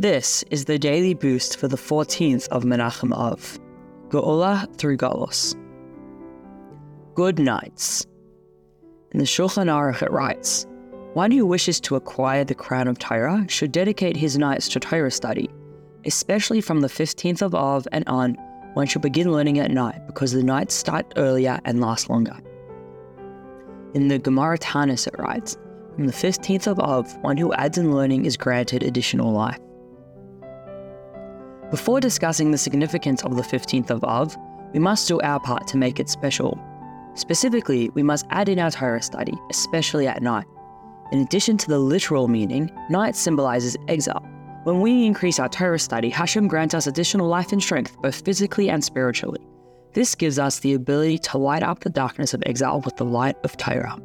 This is the daily boost for the 14th of Menachem Av, Geulah through Golus. Good nights. In the Shulchan Aruch it writes, one who wishes to acquire the crown of Torah should dedicate his nights to Torah study, especially from the 15th of Av and on, one should begin learning at night because the nights start earlier and last longer. In the Gemara Tanis it writes, from the 15th of Av, one who adds in learning is granted additional life. Before discussing the significance of the 15th of Av, we must do our part to make it special. Specifically, we must add in our Torah study, especially at night. In addition to the literal meaning, night symbolizes exile. When we increase our Torah study, Hashem grants us additional life and strength, both physically and spiritually. This gives us the ability to light up the darkness of exile with the light of Torah.